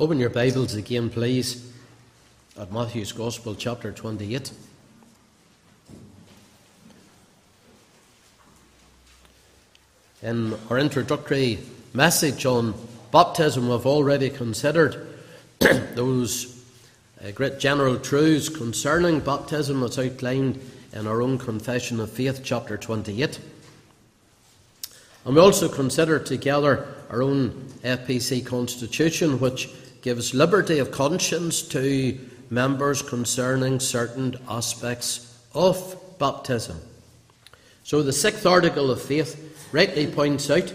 Open your Bibles again, please, at Matthew's Gospel, chapter 28. In our introductory message on baptism, we've already considered those uh, great general truths concerning baptism as outlined in our own Confession of Faith, chapter 28. And we also considered together our own FPC constitution, which gives liberty of conscience to members concerning certain aspects of baptism. So the sixth article of faith rightly points out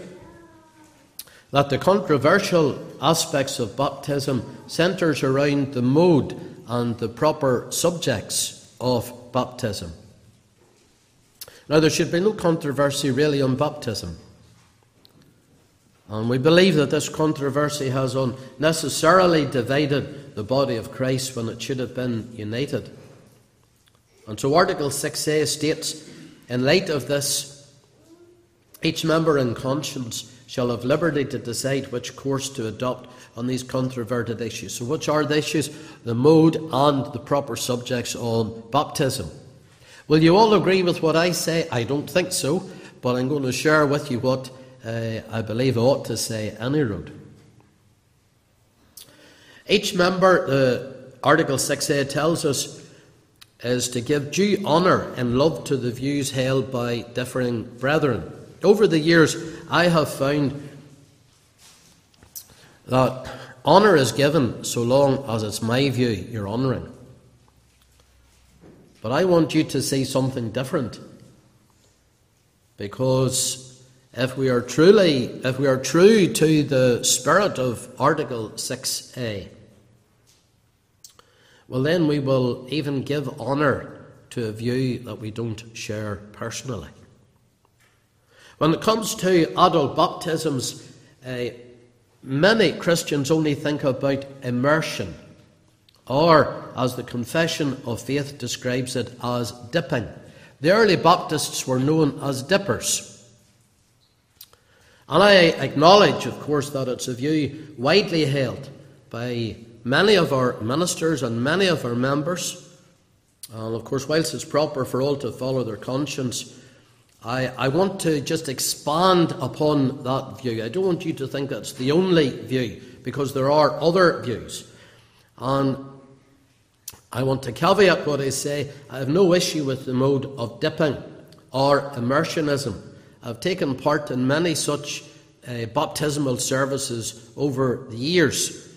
that the controversial aspects of baptism centres around the mode and the proper subjects of baptism. Now, there should be no controversy really on baptism. And we believe that this controversy has unnecessarily divided the body of Christ when it should have been united. And so Article 6a states In light of this, each member in conscience shall have liberty to decide which course to adopt on these controverted issues. So, which are the issues? The mode and the proper subjects on baptism. Will you all agree with what I say? I don't think so, but I'm going to share with you what uh, I believe I ought to say any road. Each member, uh, Article 6a tells us, is to give due honour and love to the views held by differing brethren. Over the years, I have found that honour is given so long as it's my view you're honouring. But I want you to see something different. Because if we are truly, if we are true to the spirit of Article 6a, well, then we will even give honour to a view that we don't share personally. When it comes to adult baptisms, uh, many Christians only think about immersion, or as the Confession of Faith describes it, as dipping. The early Baptists were known as dippers. And I acknowledge, of course, that it's a view widely held by many of our ministers and many of our members. And of course, whilst it's proper for all to follow their conscience, I, I want to just expand upon that view. I don't want you to think that's the only view, because there are other views. And I want to caveat what I say. I have no issue with the mode of dipping or immersionism. I've taken part in many such uh, baptismal services over the years.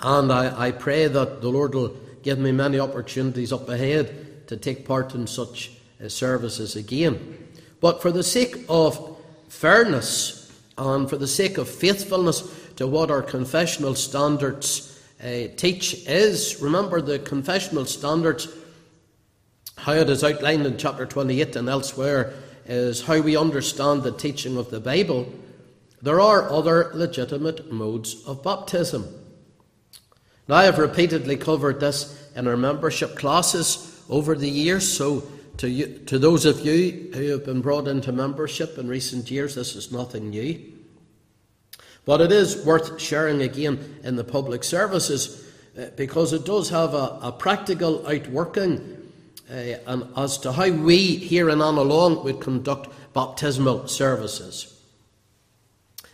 And I, I, pray that the Lord will give me many opportunities up ahead to take part in such uh, services again. But for the sake of fairness and for the sake of faithfulness to what our confessional standards uh, teach is, remember the confessional standards, how it is outlined in chapter 28 and elsewhere is how we understand the teaching of the Bible, there are other legitimate modes of baptism. Now, I have repeatedly covered this in our membership classes over the years, so to, you, to those of you who have been brought into membership in recent years, this is nothing new. But it is worth sharing again in the public services uh, because it does have a, a practical outworking uh, and as to how we here in Annalong would conduct baptismal services.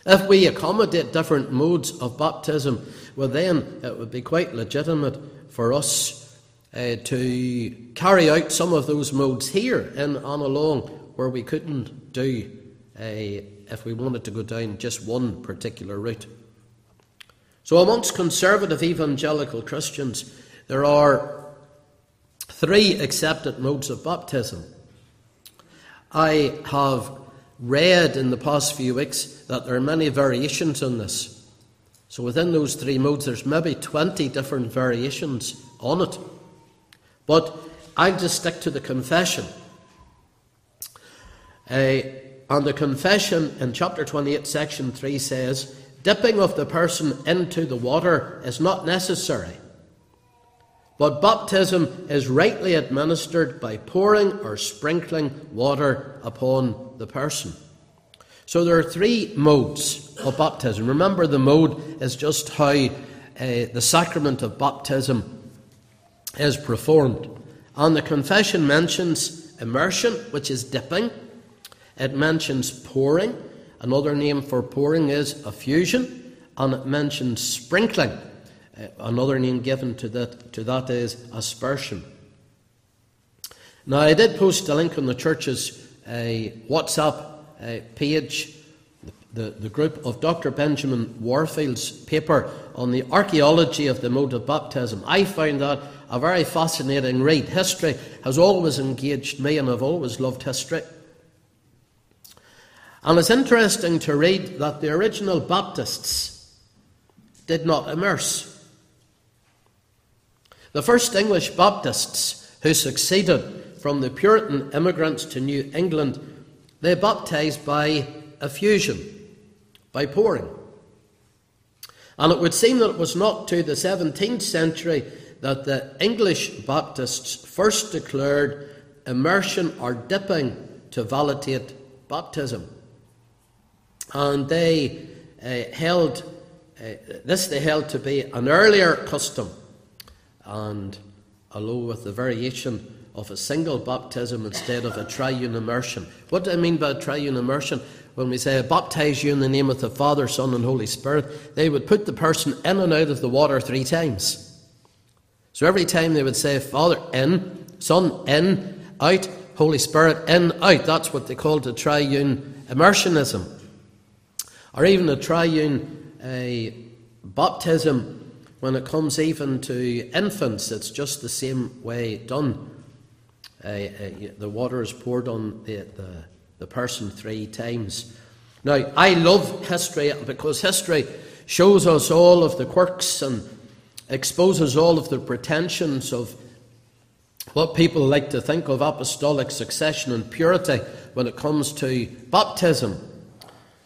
If we accommodate different modes of baptism, well, then it would be quite legitimate for us uh, to carry out some of those modes here in Annalong where we couldn't do uh, if we wanted to go down just one particular route. So, amongst conservative evangelical Christians, there are three accepted modes of baptism. I have read in the past few weeks that there are many variations on this. So within those three modes, there's maybe 20 different variations on it. But I'll just stick to the confession. Uh, and the confession in chapter 28, section 3 says, Dipping of the person into the water is not necessary but baptism is rightly administered by pouring or sprinkling water upon the person. So there are three modes of baptism. Remember, the mode is just how uh, the sacrament of baptism is performed. And the confession mentions immersion, which is dipping, it mentions pouring. Another name for pouring is effusion, and it mentions sprinkling. Uh, another name given to that, to that is aspersion. Now, I did post a link on the church's uh, WhatsApp uh, page, the, the group of Dr. Benjamin Warfield's paper on the archaeology of the mode of baptism. I found that a very fascinating read. History has always engaged me, and I've always loved history. And it's interesting to read that the original Baptists did not immerse. The first English Baptists who succeeded from the Puritan immigrants to New England, they baptized by effusion, by pouring. And it would seem that it was not to the 17th century that the English Baptists first declared immersion or dipping to validate baptism. And they uh, held uh, this they held to be an earlier custom, and along with the variation of a single baptism instead of a triune immersion. What do I mean by triune immersion? When we say, I baptize you in the name of the Father, Son, and Holy Spirit, they would put the person in and out of the water three times. So every time they would say, Father, in, Son, in, out, Holy Spirit, in, out. That's what they called a triune immersionism. Or even a triune uh, baptism when it comes even to infants, it's just the same way done. Uh, uh, the water is poured on the, the, the person three times. Now, I love history because history shows us all of the quirks and exposes all of the pretensions of what people like to think of apostolic succession and purity when it comes to baptism.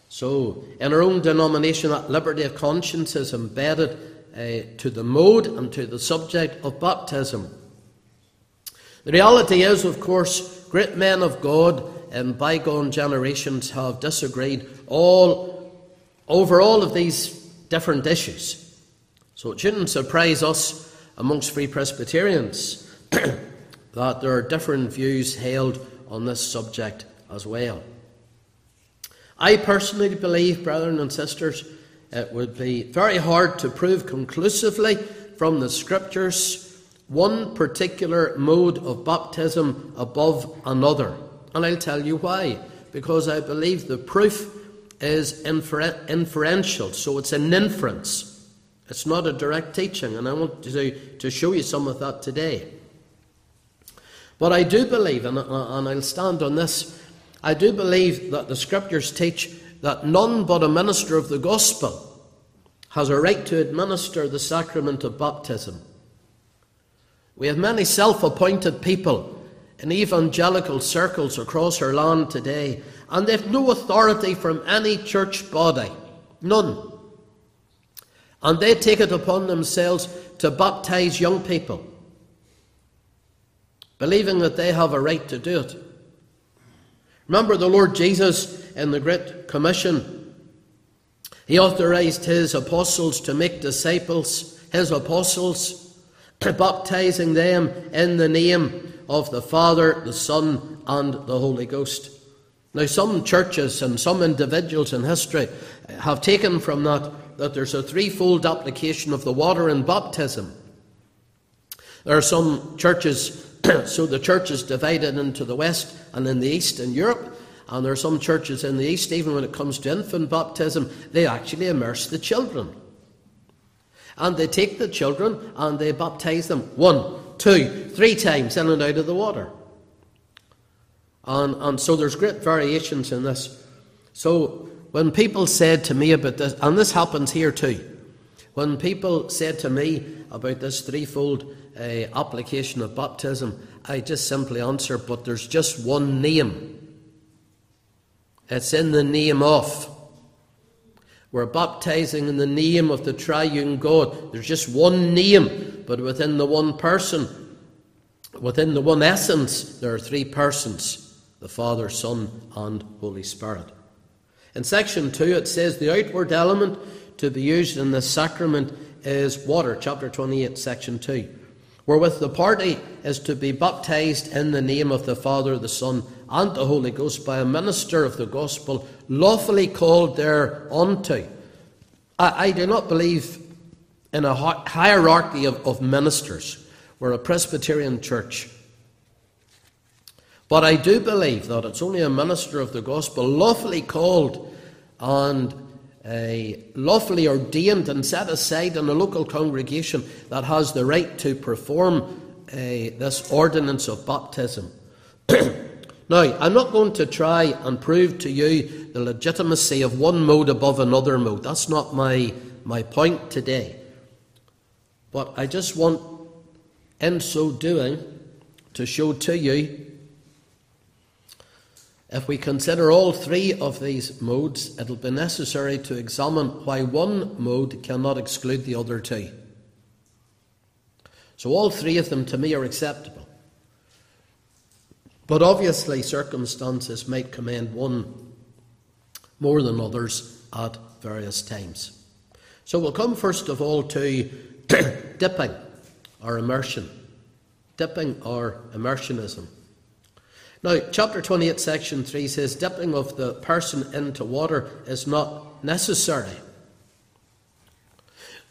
So, in our own denomination, that liberty of conscience is embedded uh, to the mode and to the subject of baptism. The reality is, of course, great men of God in bygone generations have disagreed all over all of these different issues. So it shouldn't surprise us amongst Free Presbyterians that there are different views held on this subject as well. I personally believe, brethren and sisters, it would be very hard to prove conclusively from the Scriptures one particular mode of baptism above another. And I'll tell you why. Because I believe the proof is infer- inferential, so it's an inference. It's not a direct teaching, and I want to, to show you some of that today. But I do believe, and, and I'll stand on this, I do believe that the Scriptures teach that none but a minister of the gospel has a right to administer the sacrament of baptism. We have many self appointed people in evangelical circles across our land today, and they've no authority from any church body. None. And they take it upon themselves to baptize young people, believing that they have a right to do it. Remember the Lord Jesus in the Great Commission. He authorized his apostles to make disciples, his apostles baptizing them in the name of the Father, the Son, and the Holy Ghost. Now, some churches and some individuals in history have taken from that that there's a threefold application of the water in baptism. There are some churches, so the church is divided into the west and in the east in Europe, and there are some churches in the east, even when it comes to infant baptism, they actually immerse the children. And they take the children and they baptize them one, two, three times in and out of the water. And, and so there's great variations in this. So when people said to me about this, and this happens here too, when people said to me about this threefold uh, application of baptism, I just simply answer, but there's just one name. It's in the name of. We're baptizing in the name of the triune God. There's just one name, but within the one person, within the one essence, there are three persons the Father, Son, and Holy Spirit. In section 2, it says the outward element to be used in this sacrament is water, chapter 28, section 2, wherewith the party is to be baptized in the name of the Father, the Son, and the Holy Ghost by a minister of the gospel, lawfully called thereunto. I, I do not believe in a hierarchy of, of ministers. We're a Presbyterian church. But I do believe that it's only a minister of the gospel, lawfully called and uh, lawfully ordained and set aside in a local congregation, that has the right to perform uh, this ordinance of baptism. now, I'm not going to try and prove to you the legitimacy of one mode above another mode. That's not my, my point today. But I just want, in so doing, to show to you if we consider all three of these modes, it'll be necessary to examine why one mode cannot exclude the other two. So, all three of them to me are acceptable. But obviously, circumstances might command one more than others at various times. So, we'll come first of all to dipping or immersion. Dipping or immersionism. Now, chapter 28, section 3 says, Dipping of the person into water is not necessary.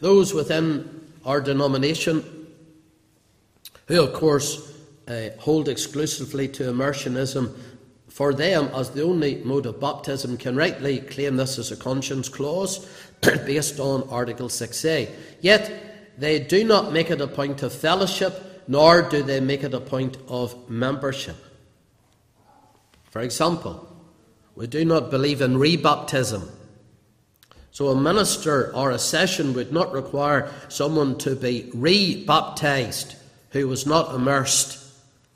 Those within our denomination, who of course uh, hold exclusively to immersionism, for them, as the only mode of baptism, can rightly claim this as a conscience clause based on Article 6a. Yet, they do not make it a point of fellowship, nor do they make it a point of membership. For example, we do not believe in rebaptism. So a minister or a session would not require someone to be rebaptized who was not immersed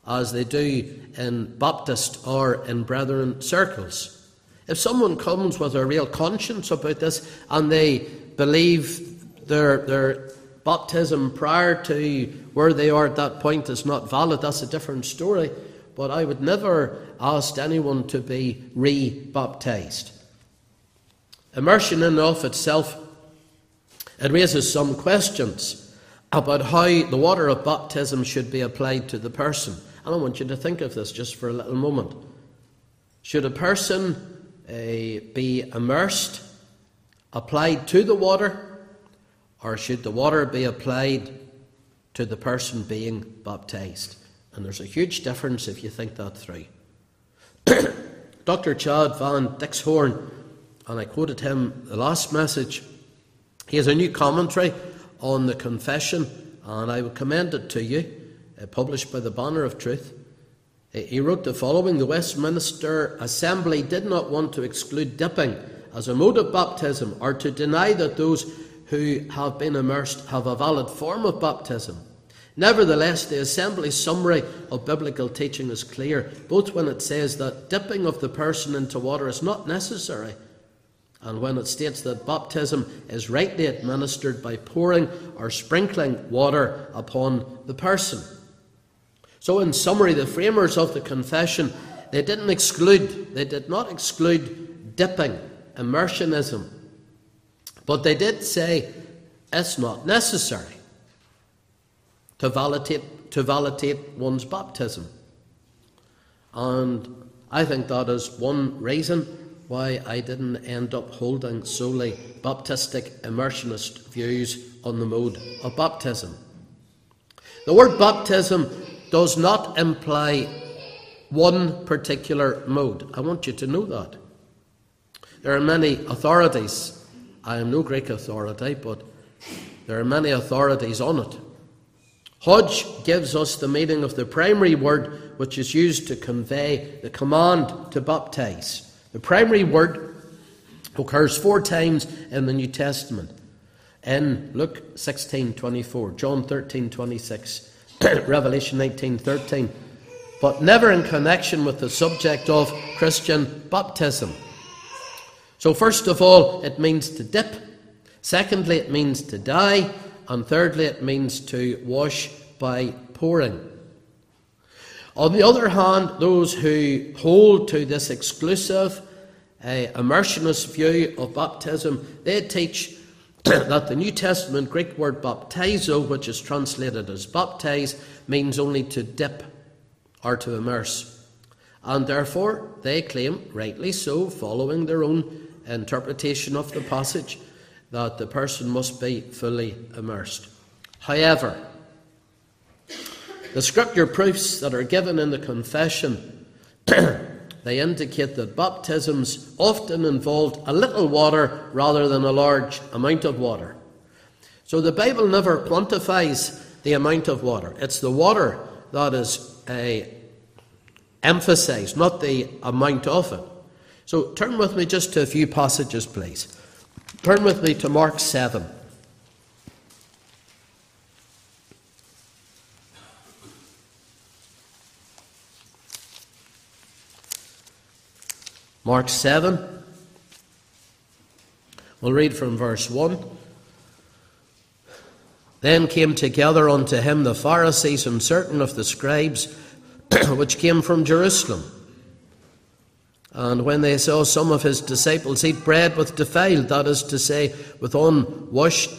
as they do in Baptist or in Brethren circles. If someone comes with a real conscience about this and they believe their, their baptism prior to where they are at that point is not valid, that's a different story but I would never ask anyone to be re baptized. Immersion in and of itself, it raises some questions about how the water of baptism should be applied to the person. And I want you to think of this just for a little moment. Should a person uh, be immersed, applied to the water, or should the water be applied to the person being baptized? And there's a huge difference if you think that through. Dr. Chad Van Dixhoorn, and I quoted him the last message, he has a new commentary on the confession, and I would commend it to you, uh, published by the Banner of Truth. Uh, he wrote the following The Westminster Assembly did not want to exclude dipping as a mode of baptism or to deny that those who have been immersed have a valid form of baptism. Nevertheless, the Assembly's summary of biblical teaching is clear, both when it says that dipping of the person into water is not necessary, and when it states that baptism is rightly administered by pouring or sprinkling water upon the person. So, in summary, the framers of the confession they didn't exclude, they did not exclude dipping, immersionism, but they did say it's not necessary to validate, to validate one's baptism. And I think that is one reason why I didn't end up holding solely Baptistic immersionist views on the mode of baptism. The word baptism does not imply one particular mode. I want you to know that. There are many authorities. I am no Greek authority, but there are many authorities on it. Hodge gives us the meaning of the primary word which is used to convey the command to baptize. The primary word occurs four times in the New Testament. In Luke 16:24, John 13:26, Revelation 19:13, but never in connection with the subject of Christian baptism. So first of all, it means to dip. Secondly, it means to dye and thirdly, it means to wash by pouring. On the other hand, those who hold to this exclusive a immersionist view of baptism, they teach that the New Testament Greek word baptizo, which is translated as baptize, means only to dip or to immerse. And therefore, they claim, rightly so, following their own interpretation of the passage, that the person must be fully immersed. However, the scripture proofs that are given in the confession they indicate that baptisms often involved a little water rather than a large amount of water. So the Bible never quantifies the amount of water. It's the water that is uh, emphasized, not the amount of it. So turn with me just to a few passages, please. Turn with me to Mark 7. Mark 7. We'll read from verse 1. Then came together unto him the Pharisees and certain of the scribes which came from Jerusalem. And when they saw some of his disciples eat bread with defiled, that is to say, with unwashed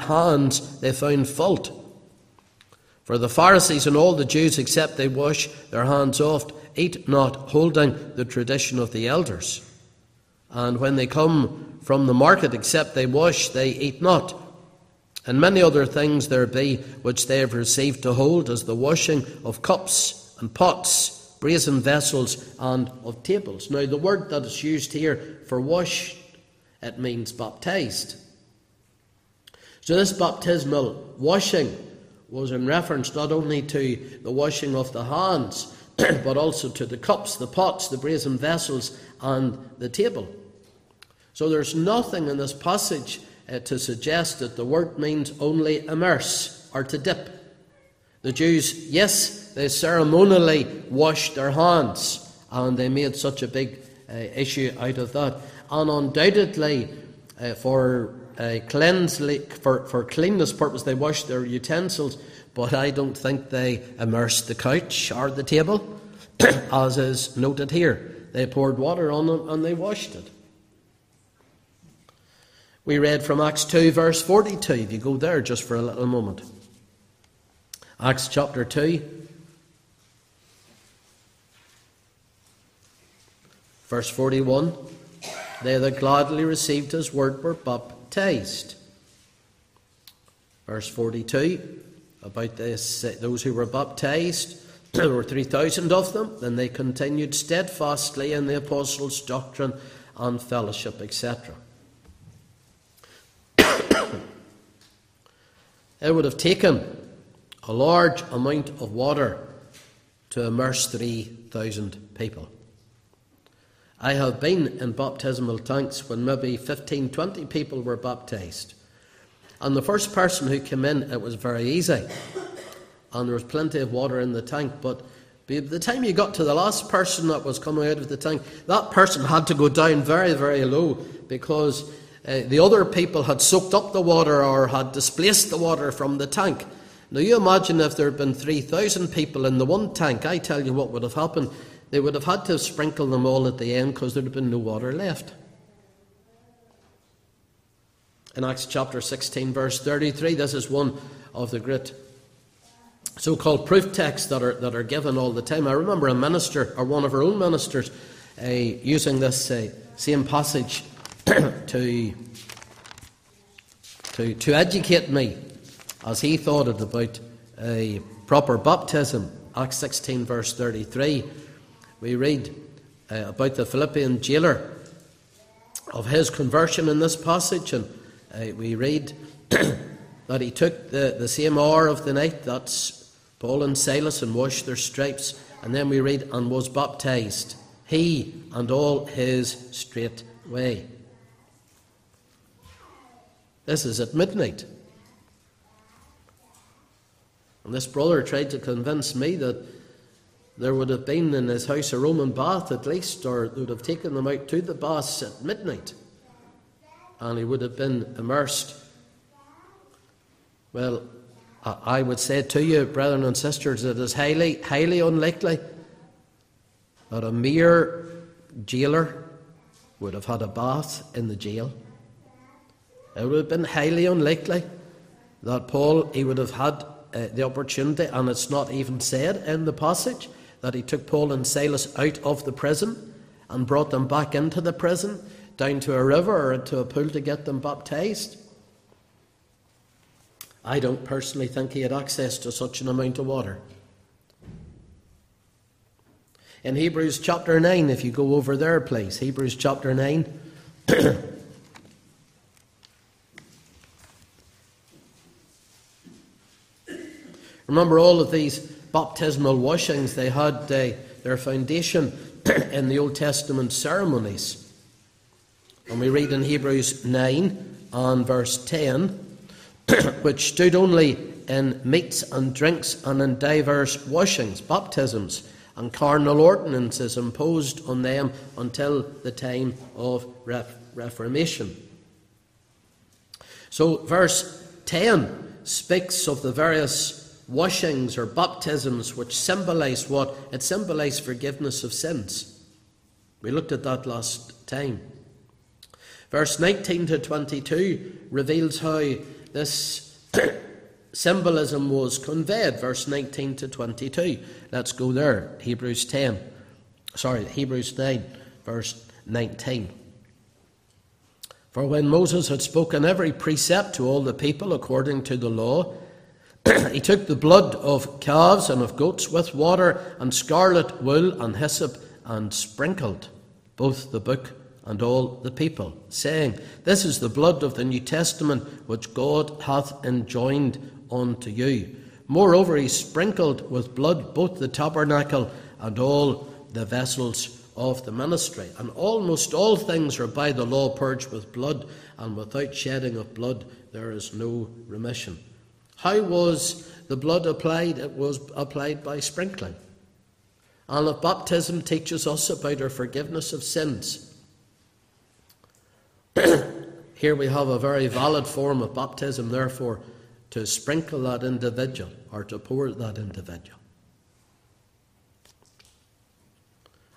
hands, they found fault. For the Pharisees and all the Jews, except they wash their hands oft, eat not, holding the tradition of the elders. And when they come from the market, except they wash, they eat not. And many other things there be which they have received to hold, as the washing of cups and pots, brazen vessels, and of tables. Now, the word that is used here for wash, it means baptized. So, this baptismal washing was in reference not only to the washing of the hands, but also to the cups, the pots, the brazen vessels, and the table. So there's nothing in this passage uh, to suggest that the word means only immerse or to dip. The Jews, yes, they ceremonially washed their hands, and they made such a big uh, issue out of that. And undoubtedly, uh, for, uh, for, for cleanness purpose, they washed their utensils but I don't think they immersed the couch or the table, as is noted here. They poured water on them and they washed it. We read from Acts 2, verse 42. If you go there just for a little moment. Acts chapter 2, verse 41. They that gladly received his word were baptized. Verse 42 about this, those who were baptized. there were 3,000 of them. Then they continued steadfastly in the apostles' doctrine and fellowship, etc. it would have taken a large amount of water to immerse 3,000 people. I have been in baptismal tanks when maybe 15, 20 people were baptized. And the first person who came in, it was very easy. And there was plenty of water in the tank. But by the time you got to the last person that was coming out of the tank, that person had to go down very, very low because uh, the other people had soaked up the water or had displaced the water from the tank. Now, you imagine if there had been 3,000 people in the one tank, I tell you what would have happened. They would have had to sprinkle them all at the end because there would have been no water left in Acts chapter 16, verse 33. This is one of the great so called proof texts that are, that are given all the time. I remember a minister, or one of our own ministers, uh, using this uh, same passage to, to, to educate me as he thought it about a proper baptism. Acts 16, verse 33. We read uh, about the Philippian jailer of his conversion in this passage, and uh, we read that he took the, the same hour of the night, that's Paul and Silas, and washed their stripes. And then we read, and was baptized, he and all his straight way. This is at midnight. And this brother tried to convince me that there would have been in his house a Roman bath at least, or they would have taken them out to the baths at midnight and he would have been immersed. Well, I would say to you, brethren and sisters, it is highly, highly unlikely that a mere jailer would have had a bath in the jail. It would have been highly unlikely that Paul he would have had uh, the opportunity, and it's not even said in the passage that he took Paul and Silas out of the prison and brought them back into the prison, down to a river or into a pool to get them baptized. I don't personally think he had access to such an amount of water. In Hebrews chapter 9, if you go over there, please, Hebrews chapter 9. Remember, all of these baptismal washings, they had uh, their foundation in the Old Testament ceremonies. And we read in Hebrews 9 and verse 10, which stood only in meats and drinks and in divers washings, baptisms, and carnal ordinances imposed on them until the time of Reformation. So, verse 10 speaks of the various washings or baptisms which symbolize what? It symbolized forgiveness of sins. We looked at that last time. Verse 19 to 22 reveals how this symbolism was conveyed. Verse 19 to 22. Let's go there. Hebrews 10. Sorry, Hebrews 9, verse 19. For when Moses had spoken every precept to all the people according to the law, he took the blood of calves and of goats with water and scarlet wool and hyssop and sprinkled both the book and all the people, saying, This is the blood of the New Testament which God hath enjoined unto you. Moreover, he sprinkled with blood both the tabernacle and all the vessels of the ministry. And almost all things are by the law purged with blood, and without shedding of blood there is no remission. How was the blood applied? It was applied by sprinkling. And if baptism teaches us about our forgiveness of sins, here we have a very valid form of baptism, therefore, to sprinkle that individual or to pour that individual.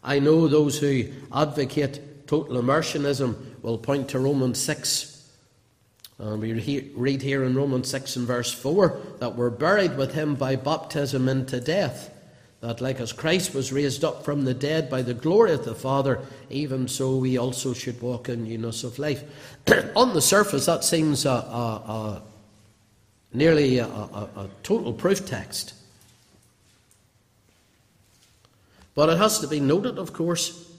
I know those who advocate total immersionism will point to Romans 6 and we read here in Romans 6 and verse 4 that we're buried with him by baptism into death. That, like as Christ was raised up from the dead by the glory of the Father, even so we also should walk in newness of life. On the surface, that seems a, a, a nearly a, a total proof text. But it has to be noted, of course,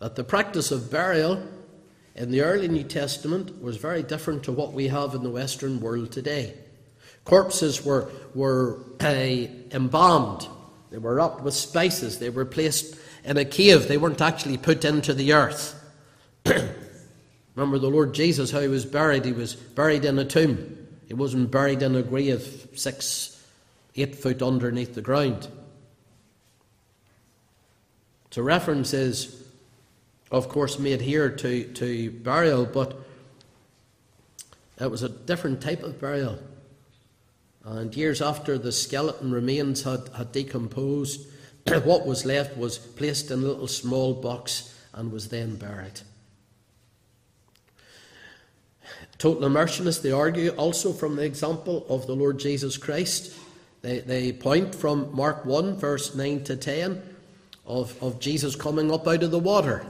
that the practice of burial in the early New Testament was very different to what we have in the Western world today. Corpses were, were uh, embalmed, they were wrapped with spices, they were placed in a cave, they weren't actually put into the earth. Remember the Lord Jesus, how he was buried? He was buried in a tomb. He wasn't buried in a grave six, eight foot underneath the ground. So, reference is of course, made here to, to burial, but it was a different type of burial. And years after the skeleton remains had, had decomposed, what was left was placed in a little small box and was then buried. Total immersionists, they argue also from the example of the Lord Jesus Christ. They, they point from Mark 1, verse 9 to 10, of, of Jesus coming up out of the water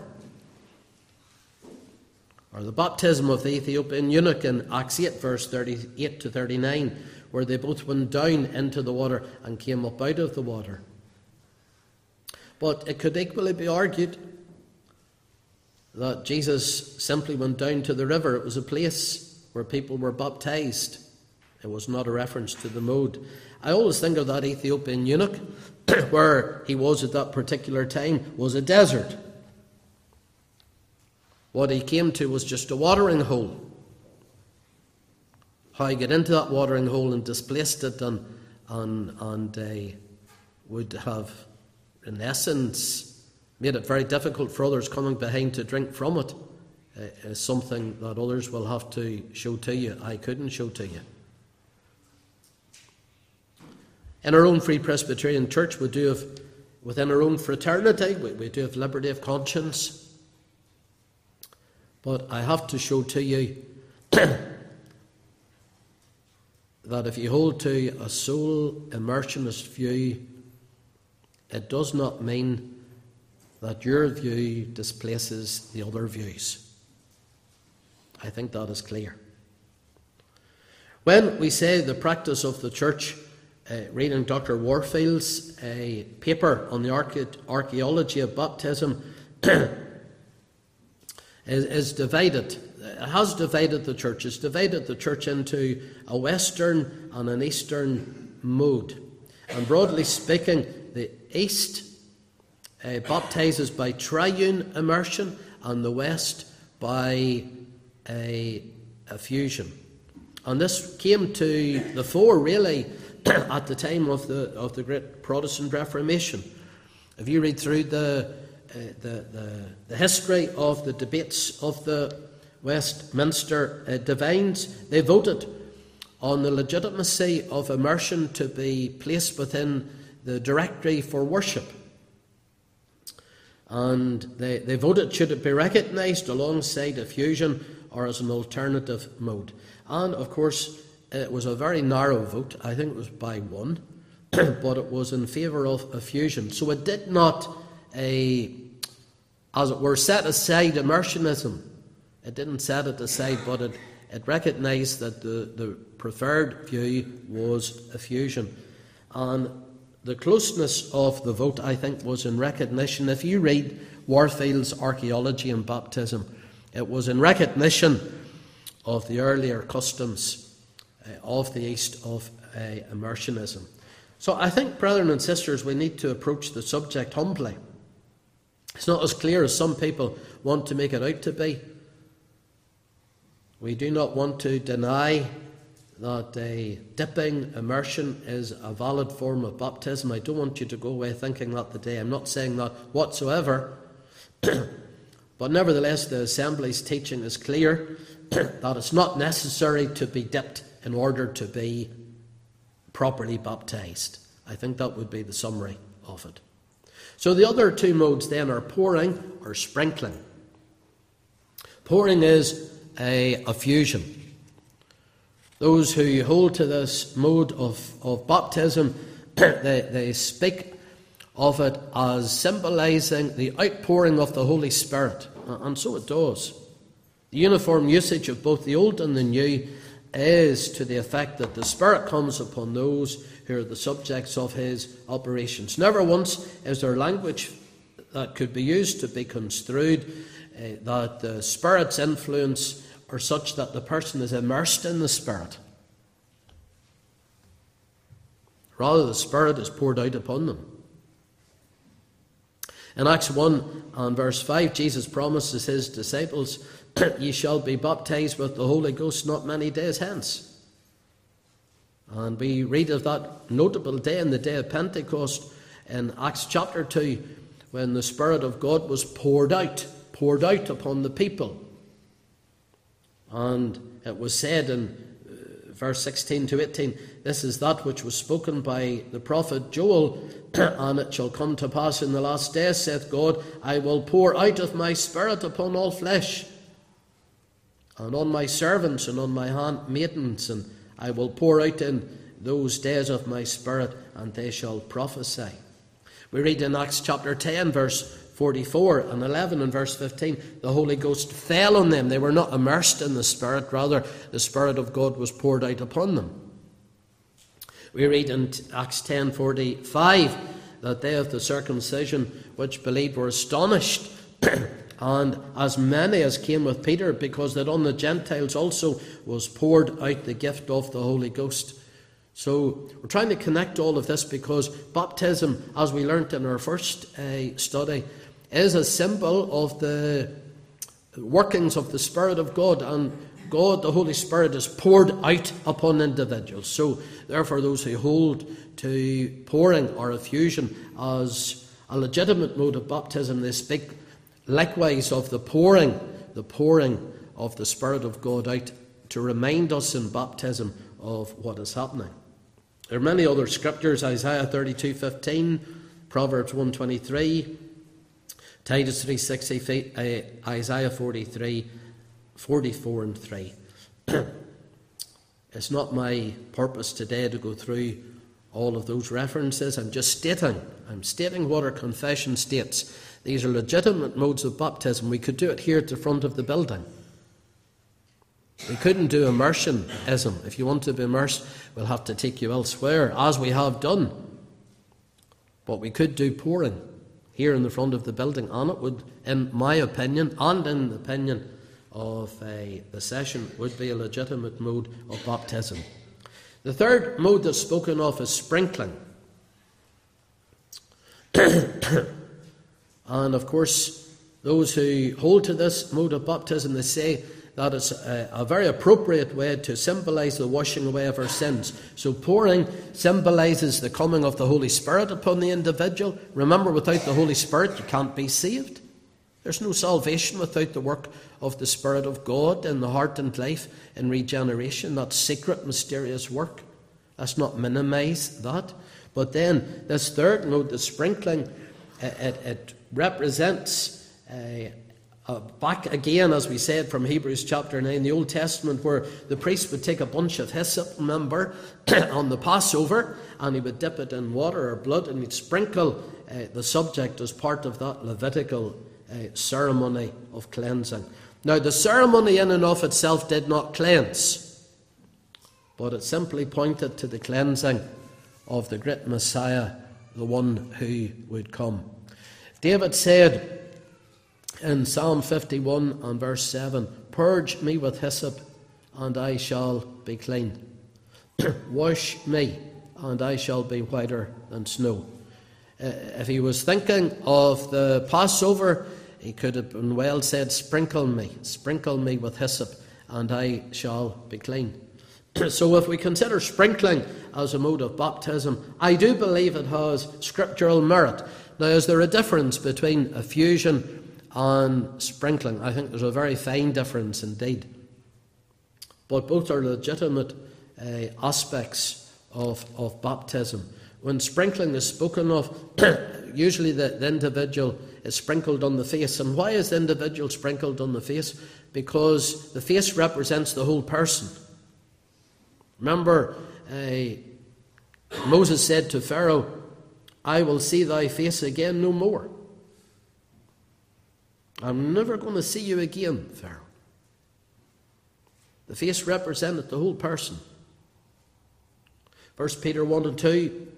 or the baptism of the Ethiopian eunuch in Acts 8, verse 38 to 39, where they both went down into the water and came up out of the water. But it could equally be argued that Jesus simply went down to the river. It was a place where people were baptized. It was not a reference to the mode. I always think of that Ethiopian eunuch, where he was at that particular time, was a desert. What he came to was just a watering hole. How he got into that watering hole and displaced it and, and, and uh, would have, in essence, made it very difficult for others coming behind to drink from it uh, is something that others will have to show to you. I couldn't show to you. In our own Free Presbyterian Church, we do have, within our own fraternity, we, we do have liberty of conscience. But I have to show to you that if you hold to a sole immersionist view, it does not mean that your view displaces the other views. I think that is clear. When we say the practice of the church, uh, reading Dr. Warfield's uh, paper on the archaeology of baptism, is, is divided. Has divided the church. It's divided the church into a Western and an Eastern mode. And broadly speaking, the East uh, baptizes by triune immersion, and the West by a effusion. And this came to the fore really at the time of the, of the great Protestant Reformation. If you read through the, the, the, the, history of the debates of the Westminster uh, divines, they voted on the legitimacy of immersion to be placed within the directory for worship. And they, they voted should it be recognised alongside effusion or as an alternative mode. And of course, it was a very narrow vote. I think it was by one, but it was in favour of effusion. So it did not, a, as it were, set aside immersionism. It didn't set it aside, but it, it recognised that the, the preferred view was effusion. And the closeness of the vote, I think, was in recognition. If you read Warfield's Archaeology and Baptism, it was in recognition of the earlier customs uh, of the East of uh, immersionism. So I think, brethren and sisters, we need to approach the subject humbly. It's not as clear as some people want to make it out to be. We do not want to deny that a dipping immersion is a valid form of baptism. I don't want you to go away thinking that today. I'm not saying that whatsoever. but nevertheless, the Assembly's teaching is clear that it's not necessary to be dipped in order to be properly baptized. I think that would be the summary of it. So the other two modes then are pouring or sprinkling. Pouring is a effusion. Those who hold to this mode of, of baptism, they, they speak of it as symbolizing the outpouring of the Holy Spirit. And so it does. The uniform usage of both the Old and the New is to the effect that the Spirit comes upon those who are the subjects of His operations. Never once is there language that could be used to be construed uh, that the Spirit's influence are such that the person is immersed in the Spirit. Rather, the Spirit is poured out upon them. In Acts 1 and verse 5, Jesus promises his disciples ye shall be baptized with the Holy Ghost not many days hence. And we read of that notable day in the day of Pentecost in Acts chapter 2 when the Spirit of God was poured out, poured out upon the people. And it was said in uh, verse 16 to 18 this is that which was spoken by the prophet Joel, and it shall come to pass in the last days, saith God, I will pour out of my Spirit upon all flesh and on my servants and on my handmaidens, and I will pour out in those days of my spirit, and they shall prophesy. We read in Acts chapter 10, verse 44 and 11 and verse 15, the Holy Ghost fell on them. They were not immersed in the Spirit, rather, the Spirit of God was poured out upon them. We read in Acts 10 45 that they of the circumcision which believed were astonished and as many as came with Peter, because that on the Gentiles also was poured out the gift of the Holy Ghost. So we're trying to connect all of this because baptism, as we learnt in our first uh, study, is a symbol of the workings of the Spirit of God, and God, the Holy Spirit, is poured out upon individuals. So, therefore, those who hold to pouring or effusion as a legitimate mode of baptism, they speak Likewise, of the pouring, the pouring of the Spirit of God out to remind us in baptism of what is happening. There are many other scriptures Isaiah 32 15, Proverbs 123, Titus 360, uh, Isaiah 43, 44 and 3. it's not my purpose today to go through all of those references. I'm just stating, I'm stating what our confession states. These are legitimate modes of baptism. We could do it here at the front of the building. We couldn't do immersionism. If you want to be immersed, we'll have to take you elsewhere, as we have done. But we could do pouring here in the front of the building, and it would, in my opinion, and in the opinion of uh, the session, would be a legitimate mode of baptism. The third mode that's spoken of is sprinkling. and of course, those who hold to this mode of baptism, they say that it's a, a, very appropriate way to symbolize the washing away of our sins. So, pouring symbolizes the coming of the Holy Spirit upon the individual. Remember, without the Holy Spirit, you can't be saved. There's no salvation without the work of the Spirit of God in the heart and life in regeneration, that secret, mysterious work. Let's not minimize that. But then, this third note, the sprinkling, it, it represents uh, uh, back again, as we said from Hebrews chapter 9, the Old Testament, where the priest would take a bunch of hyssop, remember, on the Passover, and he would dip it in water or blood, and he'd sprinkle uh, the subject as part of that Levitical uh, ceremony of cleansing. Now, the ceremony in and of itself did not cleanse, but it simply pointed to the cleansing of the great Messiah, the one who would come. David said in Psalm 51 and verse 7 Purge me with hyssop, and I shall be clean. Wash me, and I shall be whiter than snow. Uh, if he was thinking of the Passover, he could have been well said, Sprinkle me, sprinkle me with hyssop, and I shall be clean. so, if we consider sprinkling as a mode of baptism, I do believe it has scriptural merit. Now, is there a difference between effusion and sprinkling? I think there's a very fine difference indeed. But both are legitimate uh, aspects of, of baptism. When sprinkling is spoken of, usually the, the individual is sprinkled on the face. And why is the individual sprinkled on the face? Because the face represents the whole person. Remember, uh, Moses said to Pharaoh, I will see thy face again no more. I'm never going to see you again, Pharaoh. The face represented the whole person. First Peter 1 and 2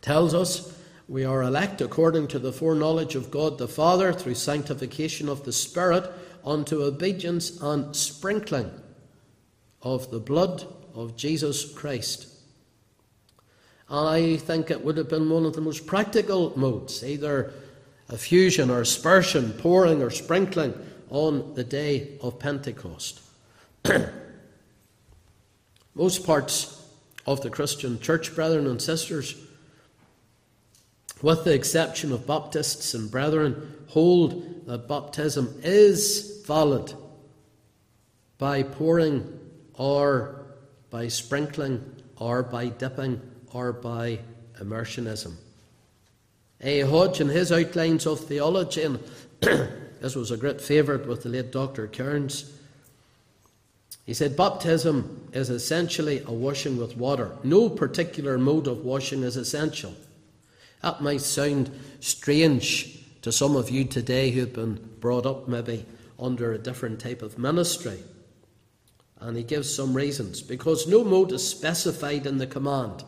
tells us we are elect according to the foreknowledge of God the Father through sanctification of the Spirit unto obedience and sprinkling of the blood of Jesus Christ. I think it would have been one of the most practical modes, either effusion or aspersion, pouring or sprinkling on the day of Pentecost. Most parts of the Christian church, brethren and sisters, with the exception of Baptists and brethren, hold that baptism is valid by pouring or by sprinkling or by dipping or by immersionism. A. Hodge, in his outlines of theology, and this was a great favourite with the late Dr. Cairns, he said, Baptism is essentially a washing with water. No particular mode of washing is essential. That might sound strange to some of you today who've been brought up maybe under a different type of ministry. And he gives some reasons. Because no mode is specified in the command.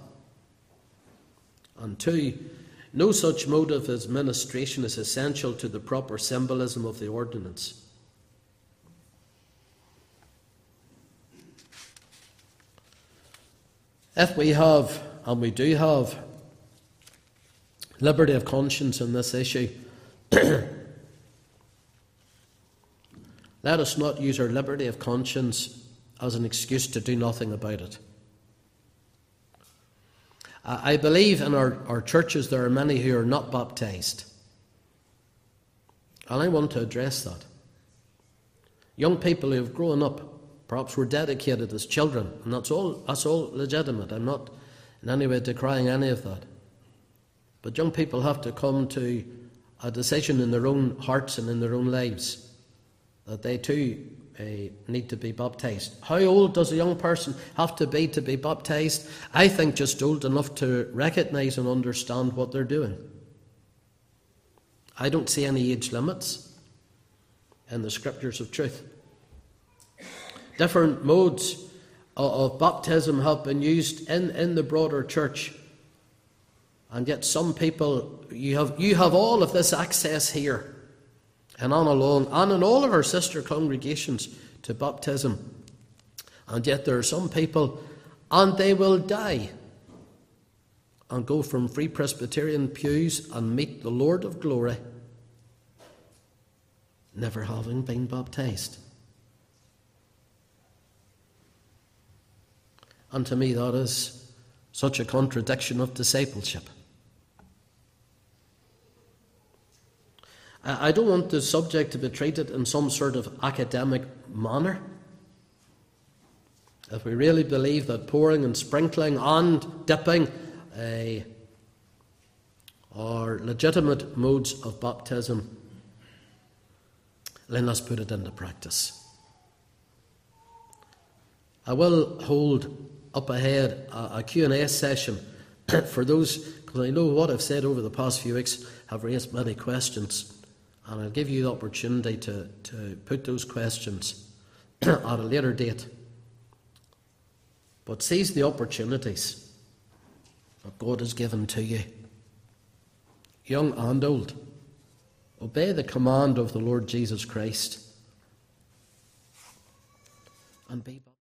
And two, no such mode of administration is essential to the proper symbolism of the ordinance. If we have, and we do have, liberty of conscience on this issue, let us not use our liberty of conscience as an excuse to do nothing about it. I believe in our, our churches there are many who are not baptized. And I want to address that. Young people who have grown up, perhaps were dedicated as children, and that's all, that's all legitimate. I'm not in any way decrying any of that. But young people have to come to a decision in their own hearts and in their own lives that they too uh, need to be baptized. How old does a young person have to be to be baptized? I think just old enough to recognize and understand what they're doing. I don't see any age limits in the scriptures of truth. Different modes of, of baptism have been used in, in the broader church. And yet, some people, you have, you have all of this access here and on alone, and in all of our sister congregations to baptism. And yet, there are some people, and they will die and go from Free Presbyterian pews and meet the Lord of glory, never having been baptized. And to me, that is such a contradiction of discipleship. I don't want the subject to be treated in some sort of academic manner. If we really believe that pouring and sprinkling and dipping uh, are legitimate modes of baptism, then let's put it into practice. I will hold up ahead a, a Q&A session for those, because I know what I've said over the past few weeks have raised many questions. And I'll give you the opportunity to, to put those questions at a later date. But seize the opportunities that God has given to you, young and old. Obey the command of the Lord Jesus Christ and be